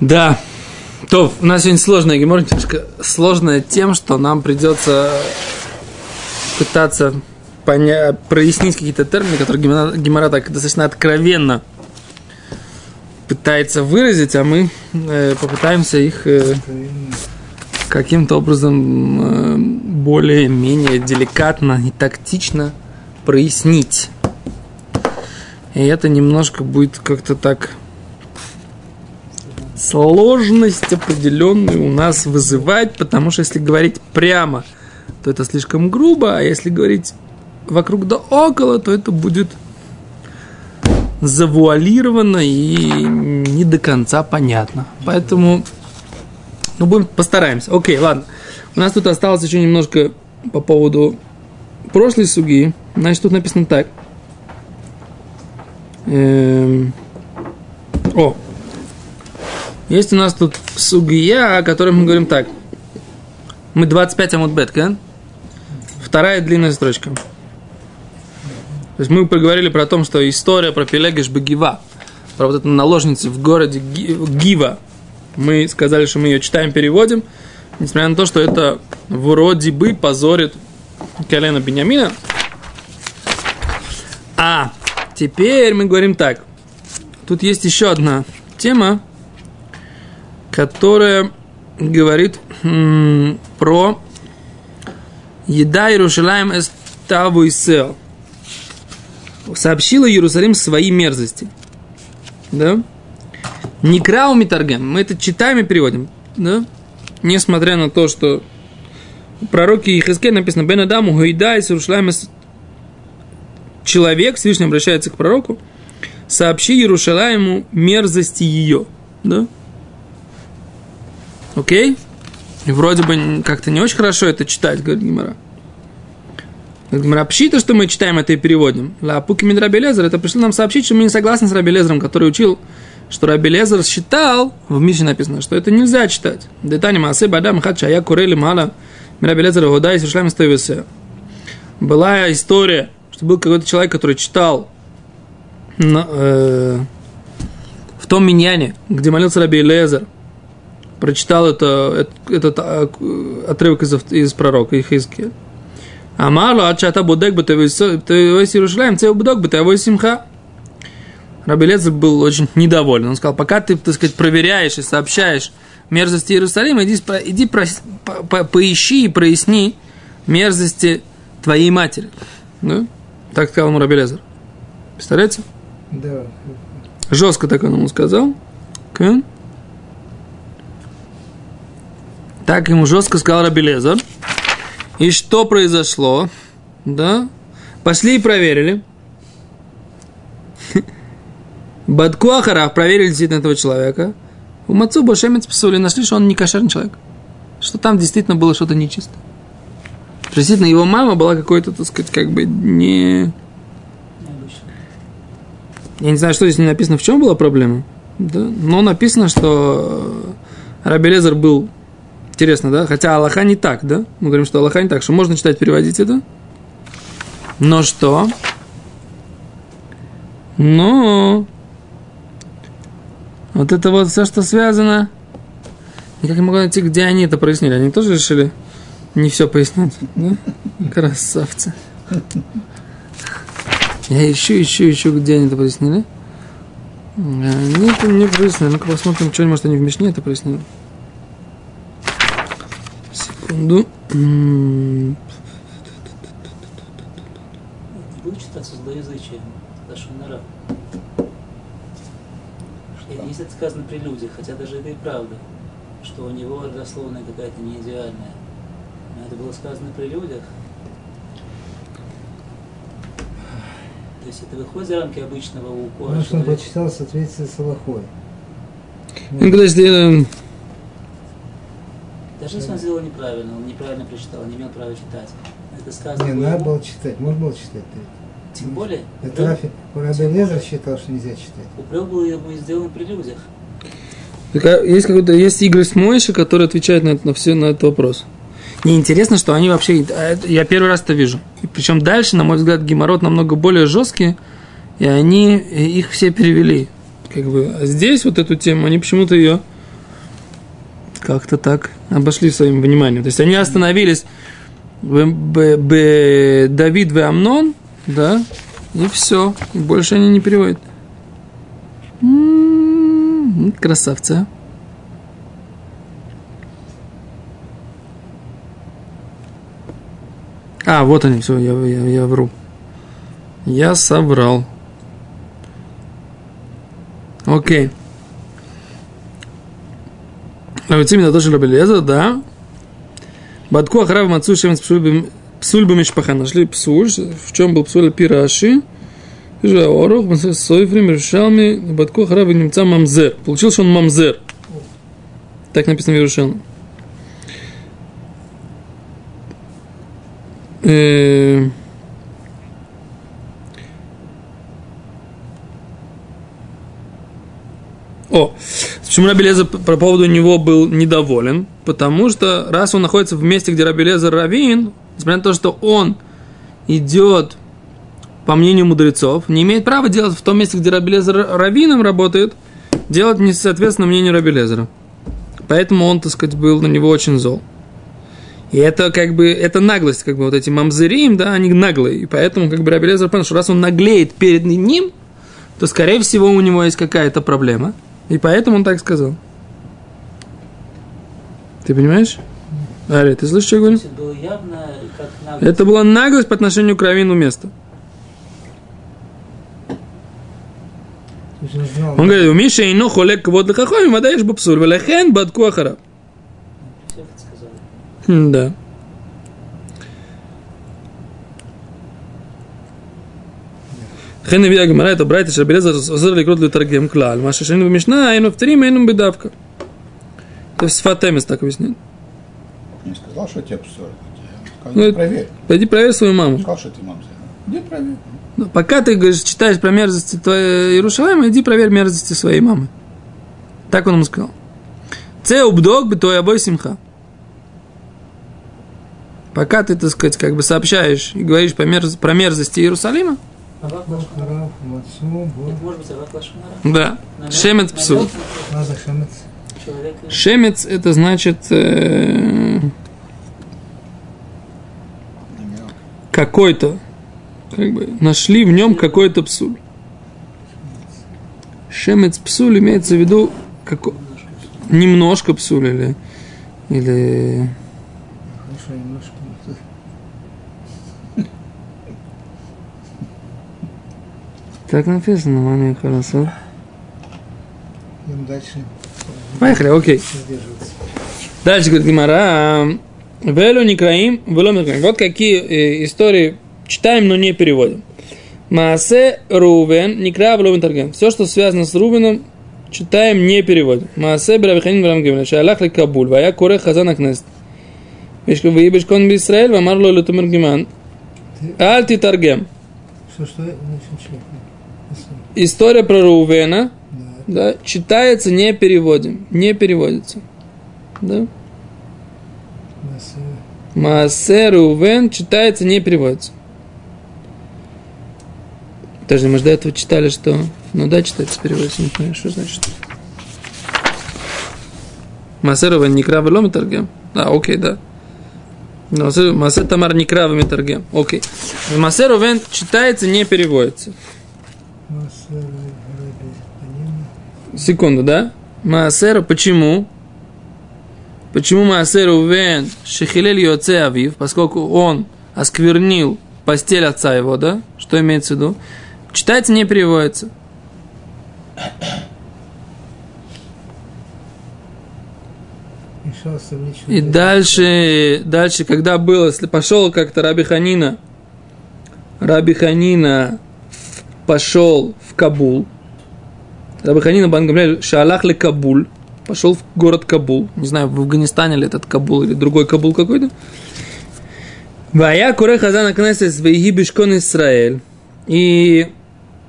Да. То, у нас сегодня сложная гемор, немножко сложная тем, что нам придется пытаться поня- прояснить какие-то термины, которые Гемора, Гемора так достаточно откровенно пытается выразить, а мы э, попытаемся их э, каким-то образом э, более-менее деликатно и тактично прояснить. И это немножко будет как-то так сложность определенную у нас вызывать, потому что если говорить прямо, то это слишком грубо, а если говорить вокруг да около, то это будет завуалировано и не до конца понятно. Поэтому, ну, будем, постараемся. Окей, ладно. У нас тут осталось еще немножко по поводу прошлой суги. Значит, тут написано так. Эм... О, есть у нас тут сугия, о которой мы говорим так. Мы 25 амудбет, да? Вторая длинная строчка. То есть мы поговорили про то, что история про Пелегеш Багива, про вот эту наложницу в городе Гива, мы сказали, что мы ее читаем, переводим, несмотря на то, что это вроде бы позорит колено Бениамина. А теперь мы говорим так. Тут есть еще одна тема, которая говорит м- про Еда Иерушалаем Эставу сообщила Иерусалим свои мерзости. Да? Некрау Митаргем. Мы это читаем и переводим. Да? Несмотря на то, что в пророке Ихискель написано Бен Адаму Гуида из Иерушалима человек, Всевышний обращается к пророку, сообщи Иерушалаему мерзости ее. Да? Окей? И вроде бы как-то не очень хорошо это читать, говорит Гимара. Пшита, что мы читаем это и переводим. Лапуки мин Рабелезер, это пришло нам сообщить, что мы не согласны с Рабелезером, который учил, что Рабелезер считал, в Мише написано, что это нельзя читать. Детани Маасе Бадам Хача я Курели Мала Рабелезер Года и Сушлам Была история, что был какой-то человек, который читал на, э, в том миньяне, где молился Раби Лезер, прочитал это, этот, а, этот отрывок из, из пророка Ихиския. Амарла ачата будек бетавойс Иерушалаем, цел будок бетавойс симха. Рабелец был очень недоволен. Он сказал, пока ты, так сказать, проверяешь и сообщаешь мерзости Иерусалима, иди, иди про, по, поищи и проясни мерзости твоей матери. Да? Так сказал ему Рабелезер. Представляете? Да. Жестко так он ему сказал. Okay. Так ему жестко сказал Рабелезер. И что произошло? Да? Пошли и проверили. Бадку Ахарах проверили действительно этого человека. У Мацу Башемец писали, нашли, что он не кошерный человек. Что там действительно было что-то нечисто. Действительно, его мама была какой-то, так сказать, как бы не... Я не знаю, что здесь не написано, в чем была проблема. Да? Но написано, что Рабелезер был Интересно, да? Хотя Аллаха не так, да? Мы говорим, что Аллаха не так, что можно читать, переводить это. Но что? Но вот это вот все, что связано. Никак не могу найти, где они это прояснили. Они тоже решили не все пояснять. Да? Красавцы. Я ищу, ищу, ищу, где они это прояснили. Они это не прояснили. Ну-ка посмотрим, что, может, они в Мишне это прояснили секунду. Будет читаться злоязычие, Лашонара. Если это сказано при людях, хотя даже это и правда, что у него родословная какая-то не идеальная. Но это было сказано при людях. То есть это выходит за рамки обычного укора. Потому что он почитал в соответствии с Аллахой. Ну, подожди, даже если он сделал неправильно, он неправильно прочитал, не имел права читать. Это сказано. Не, надо было читать, можно было читать. Тем более. Это Рафи, Раби Лезер считал, что нельзя читать. Упрек был ему сделан при людях. Есть какой-то есть Игорь Смойши, который отвечает на, это, на все на этот вопрос. Мне интересно, что они вообще... А я первый раз это вижу. И причем дальше, на мой взгляд, геморрот намного более жесткий, и они их все перевели. Как бы. А здесь вот эту тему, они почему-то ее как-то так обошли своим вниманием. То есть они остановились в, б, б, Давид в Амнон, да, и все. Больше они не переводят. М-м-м, красавцы. А, вот они, все, я, я, я вру. Я соврал. Окей. А вот именно тоже Рабелеза, да. Бадку Ахрав Мацу Шемец Псуль Бамишпаха. Нашли псуль. В чем был псуль Пираши? Орох, Сойфрим, Решалми, Бадку Ахрав немца Мамзер. Получился он Мамзер. Так написано в Иерушалме. Э, О, почему Рабелеза по поводу него был недоволен? Потому что раз он находится в месте, где Рабелеза Равин, несмотря на то, что он идет по мнению мудрецов, не имеет права делать в том месте, где Рабелезер Равином работает, делать не соответственно мнению Рабелезера. Поэтому он, так сказать, был на него очень зол. И это как бы, это наглость, как бы вот эти мамзерим, да, они наглые. И поэтому как бы Рабелезер понял, что раз он наглеет перед ним, то, скорее всего, у него есть какая-то проблема – и поэтому он так сказал. Ты понимаешь? Ари, ты слышишь, что я говорю? Это было явно. Это была наглость по отношению к равину места. Он говорит, у Миши ино холек вот лехахоим, водаешь бапсур, велехен бадку ахара. Хм, Да. Хен и Гмара, это братья Шабелеза, Зерли Крудли Таргем Клаль. Маша Шейн а а в а Айну в Трим, Айну Бедавка. То есть Фатемис так объясняет. Не сказал, что тебе абсурд. Ну, проверь. Пойди проверь свою маму. Сказал, что ты мама Иди проверь. Но пока ты говоришь, читаешь про мерзости Иерушалайма, иди проверь мерзости своей мамы. Так он ему сказал. Це убдог бы твой обой симха. Пока ты, так сказать, как бы сообщаешь и говоришь про мерзости Иерусалима, да, шемет псу. Шемец. Шемец это значит э, какой-то, как бы нашли в нем какой-то псуль. Шемец псуль имеется в виду како- немножко псуль или, или Хорошо, немножко. Так написано, маме хорошо. Идем дальше. Поехали, окей. Дальше говорит Гимара. Велю Некраим, Велю Некраим. Вот какие э, истории читаем, но не переводим. Маасе Рувен, Некра Велю Таргем. Все, что связано с Рувеном, читаем, не переводим. Маасе Бравиханин Врам Гимна. Шалах ли Кабуль, Вая Куре Хазан Акнест. Вибешкон Бисраэль, Вамар Лютумер Гиман. Аль Таргем. Что, что? История про Рувена, Да. да, читается, не переводим. Не переводится. Да? Маасе Рувен читается, не переводится. Подожди, мы же до этого читали, что... Ну да, читается, переводится, не понимаю, что значит. Маасе Рувен не крава ломи торгем? А, окей, да. Маасе- Тамар не крава митаргем. Окей. Маасе Рувен читается, не переводится. Секунду, да? Маасера, почему? Почему Маасер Увен Шехилель Йоце Авив, поскольку он осквернил постель отца его, да? Что имеется в виду? Читается, не переводится. И дальше, дальше, когда было, если пошел как-то Раби Ханина, Раби Ханина пошел в Кабул, Раби Ханина Бангамляль Шалах ли Кабуль, пошел в город Кабул, не знаю, в Афганистане ли этот Кабул или другой Кабул какой-то. Вая Куре Хазана Кнесес Вейги Бишкон Исраэль. И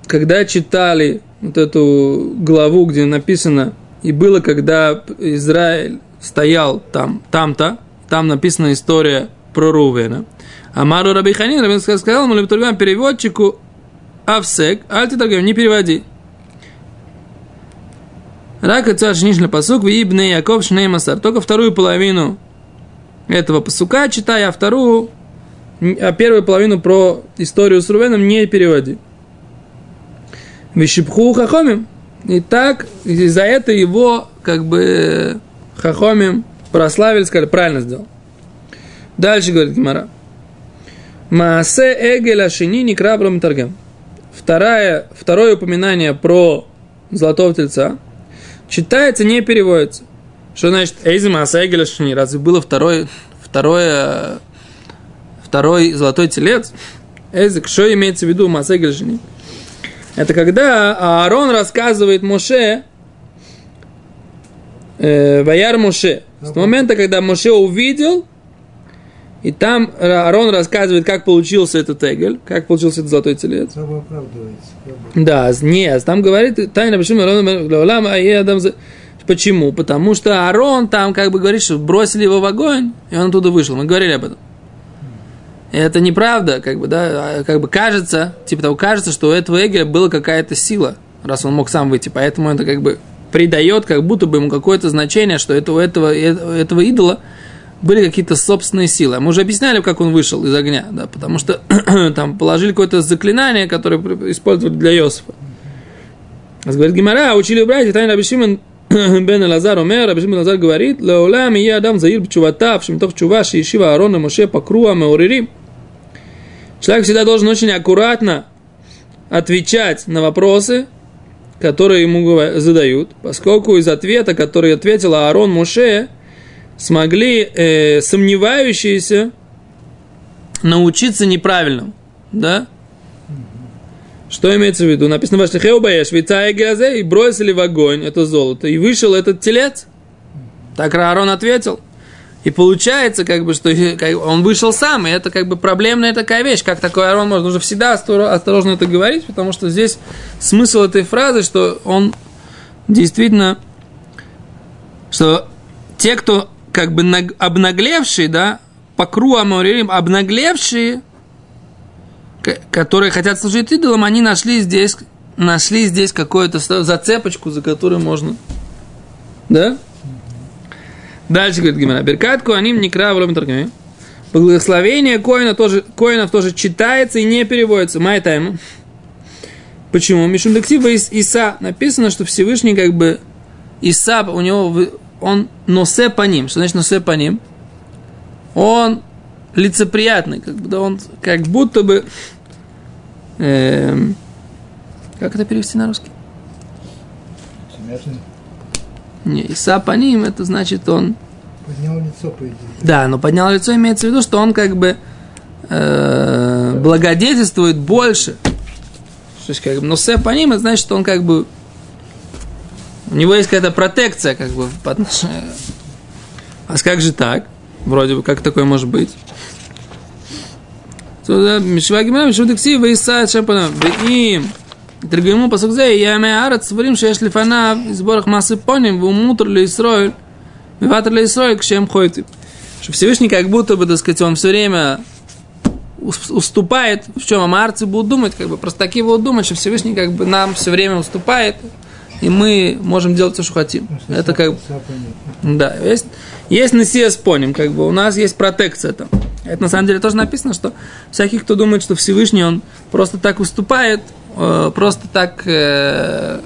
когда читали вот эту главу, где написано, и было, когда Израиль стоял там, там-то, там написана история про Рувена. Амару Раби Ханин, Раби сказал Лебтургам, переводчику, Авсек, Альтитаргам, не переводи. Рак отца шинишный посук, в Ибне Яков Шней Масар. Только вторую половину этого посука читай, а вторую, а первую половину про историю с Рувеном не переводи. Вишипху хахомим. И так, и за это его, как бы, хахомим прославили, сказали, правильно сделал. Дальше говорит Гимара. Маасе эгель ашини никра брамтаргем. Второе, второе упоминание про золотого тельца читается, не переводится. Что значит эйзи маасе эгель ашини? Разве было второе, второе, второй золотой телец? Эйзик, что имеется в виду ашини? Это когда Аарон рассказывает Моше, э, Ваяр Моше, с момента, когда Моше увидел, и там Аарон рассказывает, как получился этот эгель, как получился этот золотой телец. Да, нет, там говорит, тайна почему Аарон а Адам Почему? Потому что Аарон там как бы говорит, что бросили его в огонь, и он оттуда вышел. Мы говорили об этом. Это неправда, как бы, да, а как бы кажется, типа того, кажется, что у этого Эгеля была какая-то сила, раз он мог сам выйти, поэтому это как бы придает как будто бы ему какое-то значение, что это, у этого, этого идола были какие-то собственные силы. Мы уже объясняли, как он вышел из огня, да, потому что там положили какое-то заклинание, которое использовали для Иосифа. Говорит Гимара, учили братья, Тайна Рабишиман бен Элазар умер, Рабишиман Элазар говорит, «Леолам и Адам заир бчуватав, шемтох чува, шиишива Аарон и Моше покруа меоририм». Человек всегда должен очень аккуратно отвечать на вопросы, которые ему задают, поскольку из ответа, который ответил Аарон Моше, смогли э, сомневающиеся научиться неправильному. Да? Что имеется в виду? Написано, ваш Хеубая, швейцая грязе, и бросили в огонь это золото. И вышел этот телец. Так Аарон ответил. И получается, как бы, что как, он вышел сам, и это как бы проблемная такая вещь. Как такой Аарон может? Нужно всегда осторожно это говорить, потому что здесь смысл этой фразы, что он действительно, что те, кто как бы обнаглевшие, да, покру Аморим, обнаглевшие, которые хотят служить идолам, они нашли здесь, нашли здесь какую-то зацепочку, за которую можно, да? Дальше говорит Гимара. Беркат Куаним Никра Вломитрками. Благословение Коина тоже, Коинов тоже читается и не переводится. Май тайм. Почему? Мишум Дектива из Иса написано, что Всевышний как бы Иса, у него он носе по ним. Что значит носе по ним? Он лицеприятный, как да, он как будто бы эм, как это перевести на русский? Смертный. Не, Иса по ним, это значит он... Поднял лицо, по идее. Да, но поднял лицо имеется в виду, что он как бы э, благодетельствует больше. То есть, как бы, но Се по ним, это значит, что он как бы... У него есть какая-то протекция, как бы, по отношению. А как же так? Вроде бы, как такое может быть? Мишвагимам, Мишвадекси, Вейсад, Шампана, Веим. Тергему посук зе, я ме арат сварим, что если фанав, изборах массы поним, в умутр ли Исроиль, миватр ли Исроиль, к чем ходит. Что Всевышний как будто бы, так сказать, он все время уступает, в чем амарцы будут думать, как бы просто такие будут думать, что Всевышний как бы нам все время уступает, и мы можем делать все, что хотим. Ну, Это как. Да, есть, есть насия с поним, как бы у нас есть протекция там. Это на самом деле тоже написано, что всякий, кто думает, что Всевышний, он просто так уступает, э, просто так э,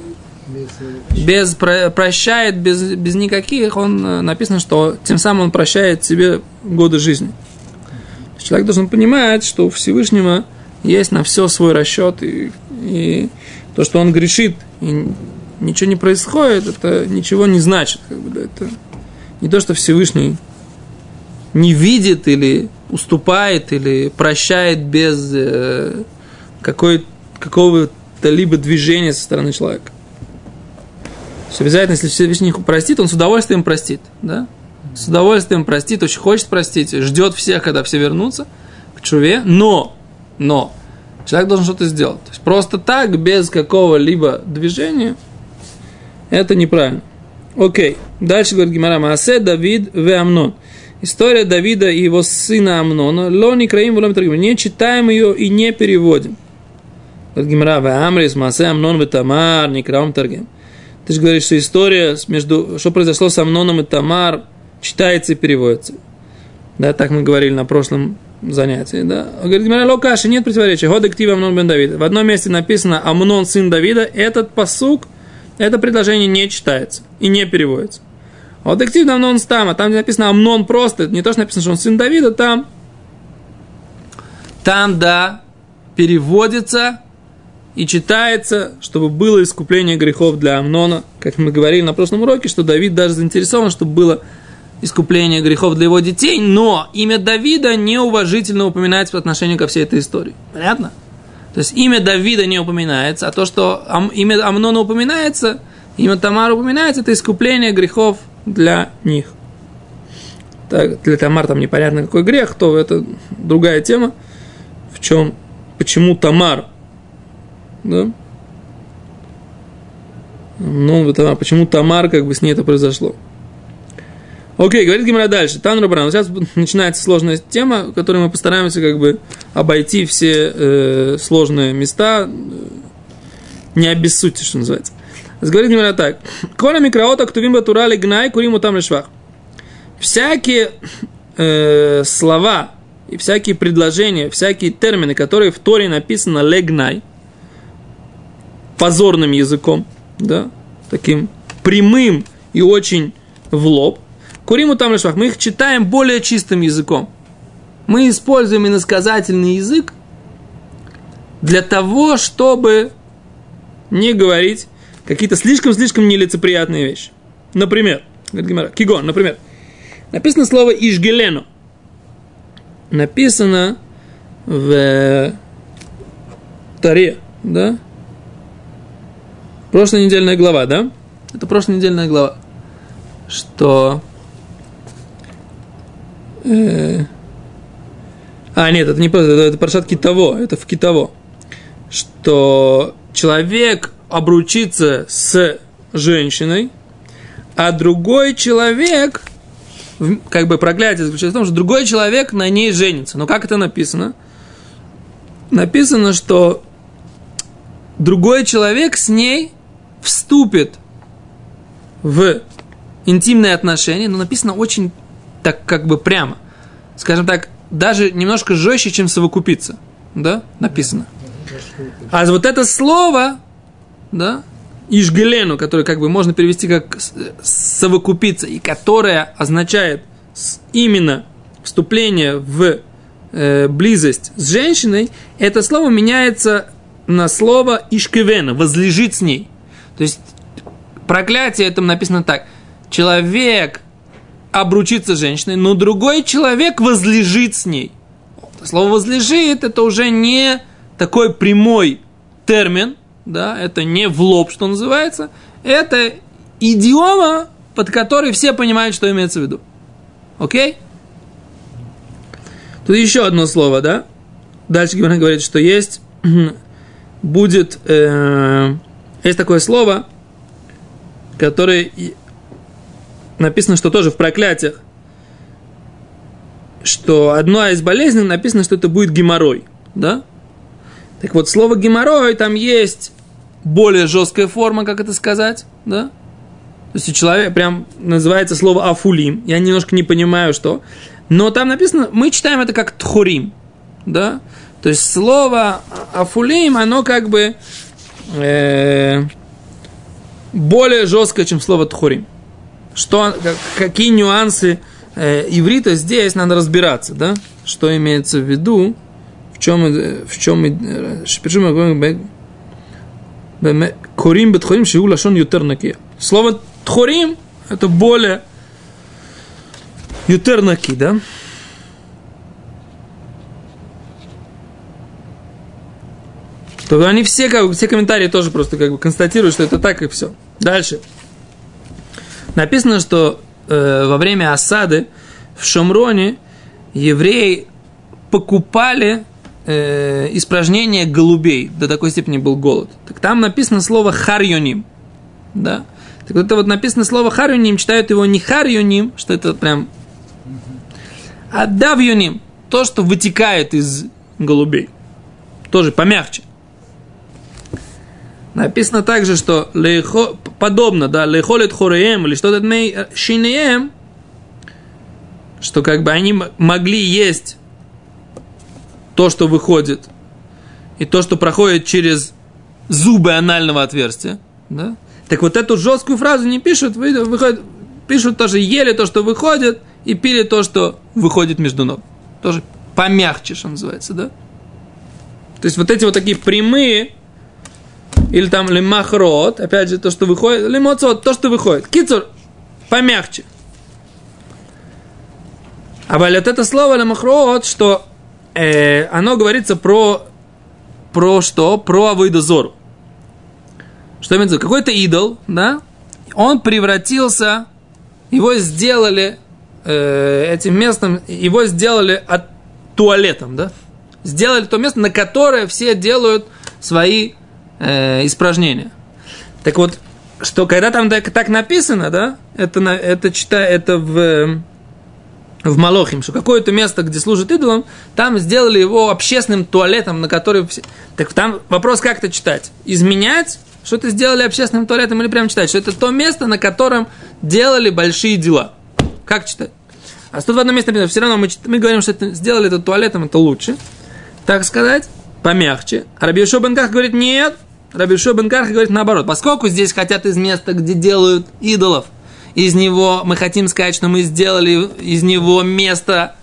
без про, прощает, без, без никаких, он э, написано, что тем самым он прощает себе годы жизни. Человек должен понимать, что у Всевышнего есть на все свой расчет, и, и то, что он грешит, и ничего не происходит, это ничего не значит. Как бы, да, это не то, что Всевышний не видит или уступает или прощает без э, какой, какого-то либо движения со стороны человека. Что обязательно, если Всевышний простит, он с удовольствием простит. Да? С удовольствием простит, очень хочет простить, ждет всех, когда все вернутся к чуве, но, но, человек должен что-то сделать. То есть просто так, без какого-либо движения, это неправильно. Окей. Дальше говорит Гимара Маасе, Давид, Ве Амнон. История Давида и его сына Амнона. Ло не краим, ло Не читаем ее и не переводим. Говорит Гимара, Ве Амрис, Маасе, Амнон, Ве Тамар, не краим торгем. Ты же говоришь, что история между, что произошло с Амноном и Тамар, читается и переводится. Да, так мы говорили на прошлом занятии, да. Говорит, Гимара Локаши, нет противоречия. Год актив Амнон бен Давида. В одном месте написано Амнон сын Давида. Этот посук, это предложение не читается и не переводится. А вот актив Амнон стама, там где написано Амнон просто, не то, что написано, что он сын Давида, там, там, да, переводится и читается, чтобы было искупление грехов для Амнона. Как мы говорили на прошлом уроке, что Давид даже заинтересован, чтобы было искупление грехов для его детей, но имя Давида неуважительно упоминается по отношению ко всей этой истории. Понятно? То есть имя Давида не упоминается, а то, что имя Амнона упоминается, имя Тамара упоминается, это искупление грехов для них. Так, для Тамар там непонятно какой грех, то это другая тема. В чем, почему Тамар, да? Ну, Тамар, почему Тамар, как бы с ней это произошло. Окей, говорит Гимара дальше. Тан Рабран. Сейчас начинается сложная тема, которой мы постараемся как бы обойти все э, сложные места, не обессудьте, что называется. Говорит Гимара так. Кола микроота ктувим батурали гнай куриму там лишвах. Всякие э, слова и всякие предложения, всякие термины, которые в Торе написаны легнай, позорным языком, да, таким прямым и очень в лоб. Куриму там лишвах. Мы их читаем более чистым языком. Мы используем иносказательный язык для того, чтобы не говорить какие-то слишком-слишком нелицеприятные вещи. Например, Кигон, например, написано слово Ишгелену. Написано в Таре, да? Прошлая недельная глава, да? Это прошлая недельная глава. Что... э, А, нет, это не просто, это, это паршат Китово, это в Китово. Что человек обручится с женщиной, а другой человек, как бы проклятие заключается в том, что другой человек на ней женится. Но как это написано? Написано, что другой человек с ней вступит в интимные отношения, но написано очень так как бы прямо. Скажем так, даже немножко жестче, чем совокупиться. Да? Написано. А вот это слово, да, Ишгелену, которое как бы можно перевести как совокупиться, и которое означает именно вступление в э, близость с женщиной, это слово меняется на слово Ишкевена, возлежит с ней. То есть проклятие этом написано так. Человек обручится с женщиной, но другой человек возлежит с ней. Слово возлежит это уже не такой прямой термин, да, это не в лоб, что называется, это идиома, под которой все понимают, что имеется в виду. Окей? Тут еще одно слово, да? Дальше Гимара говорит, что есть, будет, э, есть такое слово, которое написано, что тоже в проклятиях, что одна из болезней написано, что это будет геморрой, да? Так вот, слово геморрой, там есть более жесткая форма, как это сказать, да? То есть у человека прям называется слово афулим. Я немножко не понимаю, что. Но там написано, мы читаем это как тхурим, да? То есть слово афулим, оно как бы э, более жесткое, чем слово тхурим. Что, как- какие нюансы э, иврита здесь надо разбираться, да? Что имеется в виду, в чем, э, в чем, э, шпишу мы говорим, Корим бетхорим шиу лашон ютер накия. Слово тхорим это более ютер наки, да? То они все, как, все комментарии тоже просто как бы констатируют, что это так и все. Дальше. Написано, что э, во время осады в Шамроне евреи покупали э, испражнения голубей. До такой степени был голод. Так там написано слово харьоним. Да? Так вот это вот написано слово харьоним, читают его не харьоним, что это прям, а давьоним. То, что вытекает из голубей. Тоже помягче. Написано также, что лейхо, подобно, да, лейхолет хореем или что-то мей шинеем, что как бы они могли есть то, что выходит, и то, что проходит через зубы анального отверстия, да? Так вот эту жесткую фразу не пишут, вы- выходит, пишут тоже ели то, что выходит, и пили то, что выходит между ног. Тоже помягче, что называется, да? То есть вот эти вот такие прямые, или там лимахрот, опять же, то, что выходит, лимоцот, то, что выходит. Кицур, помягче. А вот это слово лимахрот, что э, оно говорится про, про что? Про авойдозору. Что имеется? Какой-то идол, да? Он превратился, его сделали э, этим местом, его сделали от туалетом, да? Сделали то место, на которое все делают свои э, испражнения. Так вот, что когда там так, так написано, да, это, это, чита, это в, в Малохим, что какое-то место, где служат идолам, там сделали его общественным туалетом, на который все... Так там вопрос, как это читать? Изменять, что это сделали общественным туалетом или прям читать? Что это то место, на котором делали большие дела. Как читать? А тут в одном месте написано, все равно мы, мы говорим, что это, сделали это туалетом, это лучше. Так сказать, помягче. А Раби Йошуа бен Карх говорит, нет. Раби Йошуа бен Карх говорит наоборот. Поскольку здесь хотят из места, где делают идолов, из него мы хотим сказать, что мы сделали из него место,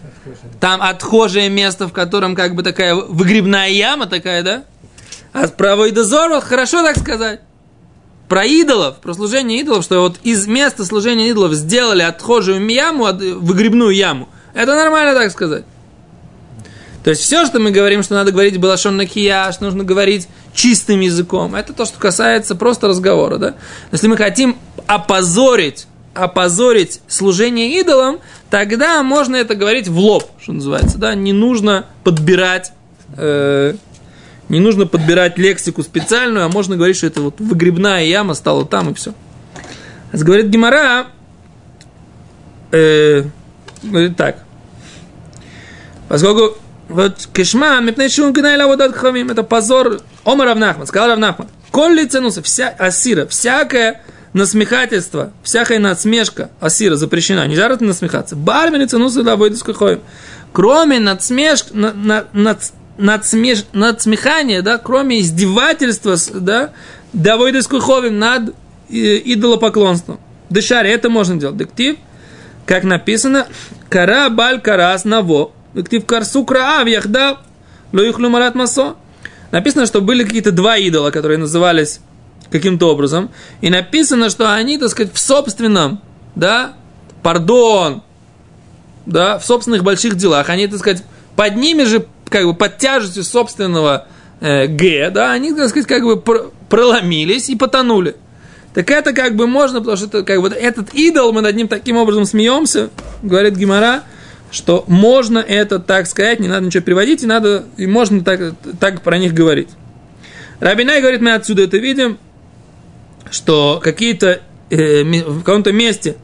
там отхожее место, в котором как бы такая выгребная яма такая, да? А про Войдозор, хорошо так сказать. Про идолов, про служение идолов, что вот из места служения идолов сделали отхожую яму, выгребную яму. Это нормально так сказать. То есть все, что мы говорим, что надо говорить балашон на кияш, нужно говорить чистым языком, это то, что касается просто разговора, да? Если мы хотим опозорить, опозорить служение идолам, тогда можно это говорить в лоб, что называется, да? Не нужно подбирать, э, не нужно подбирать лексику специальную, а можно говорить, что это вот выгребная яма стала там и все. Говорит Гимара, э, говорит так, Поскольку вот кишма, мипней шум гнайла водат хавим, это позор. Ома Равнахман, сказал Равнахман, коль лиценуса, вся асира, всякое насмехательство, всякая насмешка асира запрещена, нельзя насмехаться. Бармен лиценуса да выйдет с Кроме надсмешк, на, на, над, надсмеш, надсмехания, да, кроме издевательства, да, да выйдет с над э, идолопоклонством. Дышари, это можно делать. Дектив, как написано, кара баль карас наво, актив карсу краав яхда, лоихлю марат масо. Написано, что были какие-то два идола, которые назывались каким-то образом, и написано, что они, так сказать, в собственном, да, пардон, да, в собственных больших делах, они, так сказать, под ними же, как бы, под тяжестью собственного э, Г, да, они, так сказать, как бы пр- проломились и потонули. Так это как бы можно, потому что это, как бы, этот идол, мы над ним таким образом смеемся, говорит Гимара, что можно это так сказать, не надо ничего переводить, и надо, и можно так, так про них говорить. Рабинай говорит, мы отсюда это видим, что какие-то э, в каком-то месте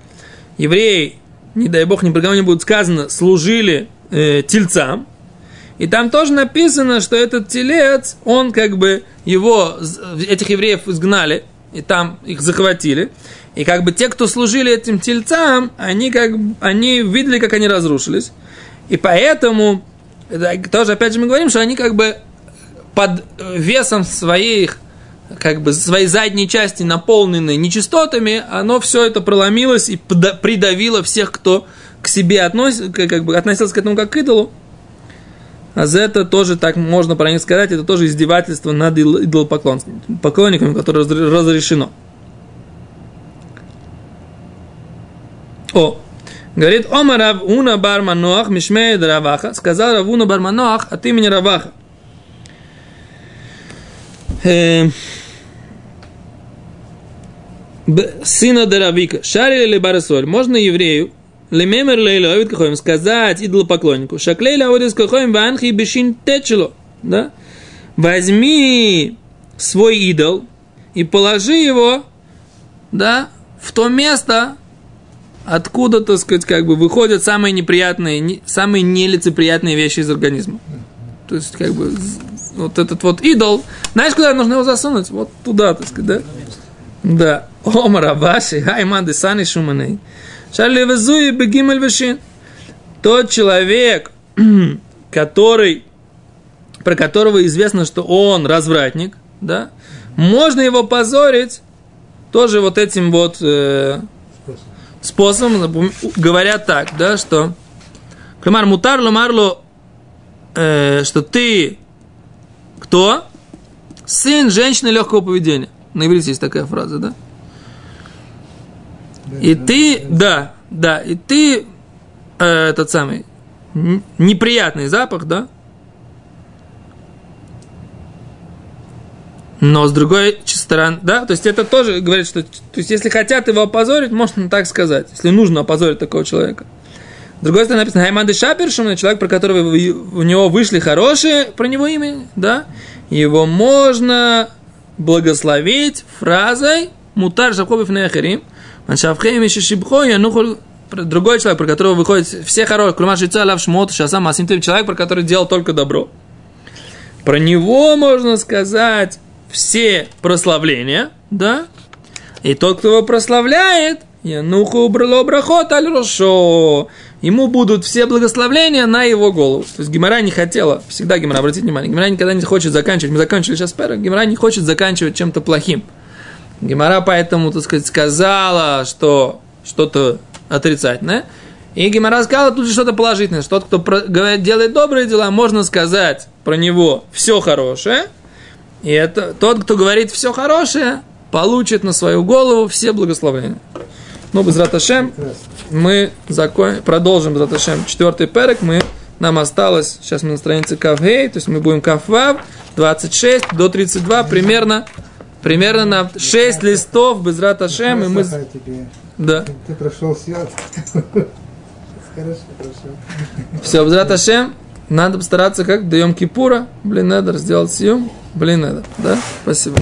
евреи, не дай бог, ни про кого не будет сказано, служили э, тельцам, и там тоже написано, что этот телец, он как бы его, этих евреев изгнали, и там их захватили. И как бы те, кто служили этим тельцам, они как они видели, как они разрушились. И поэтому, это тоже опять же мы говорим, что они как бы под весом своих, как бы своей задней части, наполненной нечистотами, оно все это проломилось и придавило всех, кто к себе относится, как бы относился к этому как к идолу. А за это тоже так можно про них сказать, это тоже издевательство над идол- идолопоклонниками, которое разре- разрешено. О, говорит, Ома Рав Уна Бар Манох, Мишмеет Раваха, сказал Рав Уна Бар Манох от имени Раваха. Э, Сына Даравика, Шарили или Барасоль, можно еврею, Лемемер лейло авид кахоем, сказать идолопоклоннику, Шаклейля авид кахоем, ванхи бешин течело, да? Возьми свой идол и положи его, да, в то место, откуда, так сказать, как бы выходят самые неприятные, не- самые нелицеприятные вещи из организма. То есть, как бы, вот этот вот идол, знаешь, куда нужно его засунуть? Вот туда, так сказать, да? Да. Омар Абаши, Хайман Десани Шуманей. Шарли Везуи Бегимель Вешин. Тот человек, который, про которого известно, что он развратник, да, можно его позорить тоже вот этим вот э, способом, говорят так, да, что Клемар мутарло марло, э, что ты кто? Сын женщины легкого поведения. На иврите есть такая фраза, да? И ты, да, да, и ты э, этот самый неприятный запах, да? Но с другой стороны, да, то есть это тоже говорит, что, то есть если хотят его опозорить, можно так сказать, если нужно опозорить такого человека. С другой стороны написано Хаймады Шапершум, человек, про которого у него вышли хорошие, про него имя, да, его можно благословить фразой Мутар Шабхобив Нехарим, Маншавхем и Янухул другой человек, про которого выходит все хорошие, кроме Шица Лав Шмот, Шасам Асим, человек, про который делал только добро. Про него можно сказать все прославления, да, и тот, кто его прославляет, Януху убрало брахот аль рошо. Ему будут все благословления на его голову. То есть Гимара не хотела, всегда Гимара, обратите внимание, Гимара никогда не хочет заканчивать, мы заканчивали сейчас пера, Гимара не хочет заканчивать чем-то плохим. Гимара поэтому, так сказать, сказала, что что-то отрицательное, и Гимара сказала тут же что-то положительное, что тот, кто делает добрые дела, можно сказать про него все хорошее, и это тот, кто говорит все хорошее, получит на свою голову все благословения. Ну, без Раташем мы закон... продолжим без Раташем четвертый перек. Мы... Нам осталось, сейчас мы на странице Кавгей, то есть мы будем Каввав, 26 до 32, примерно, примерно на 6 листов без Раташем. И мы... Да. Ты прошел свет. Хорошо, прошел. Все, без Раташем. Надо постараться, как даем Кипура, блин, надо сделать съем, блин, надо, да? Спасибо.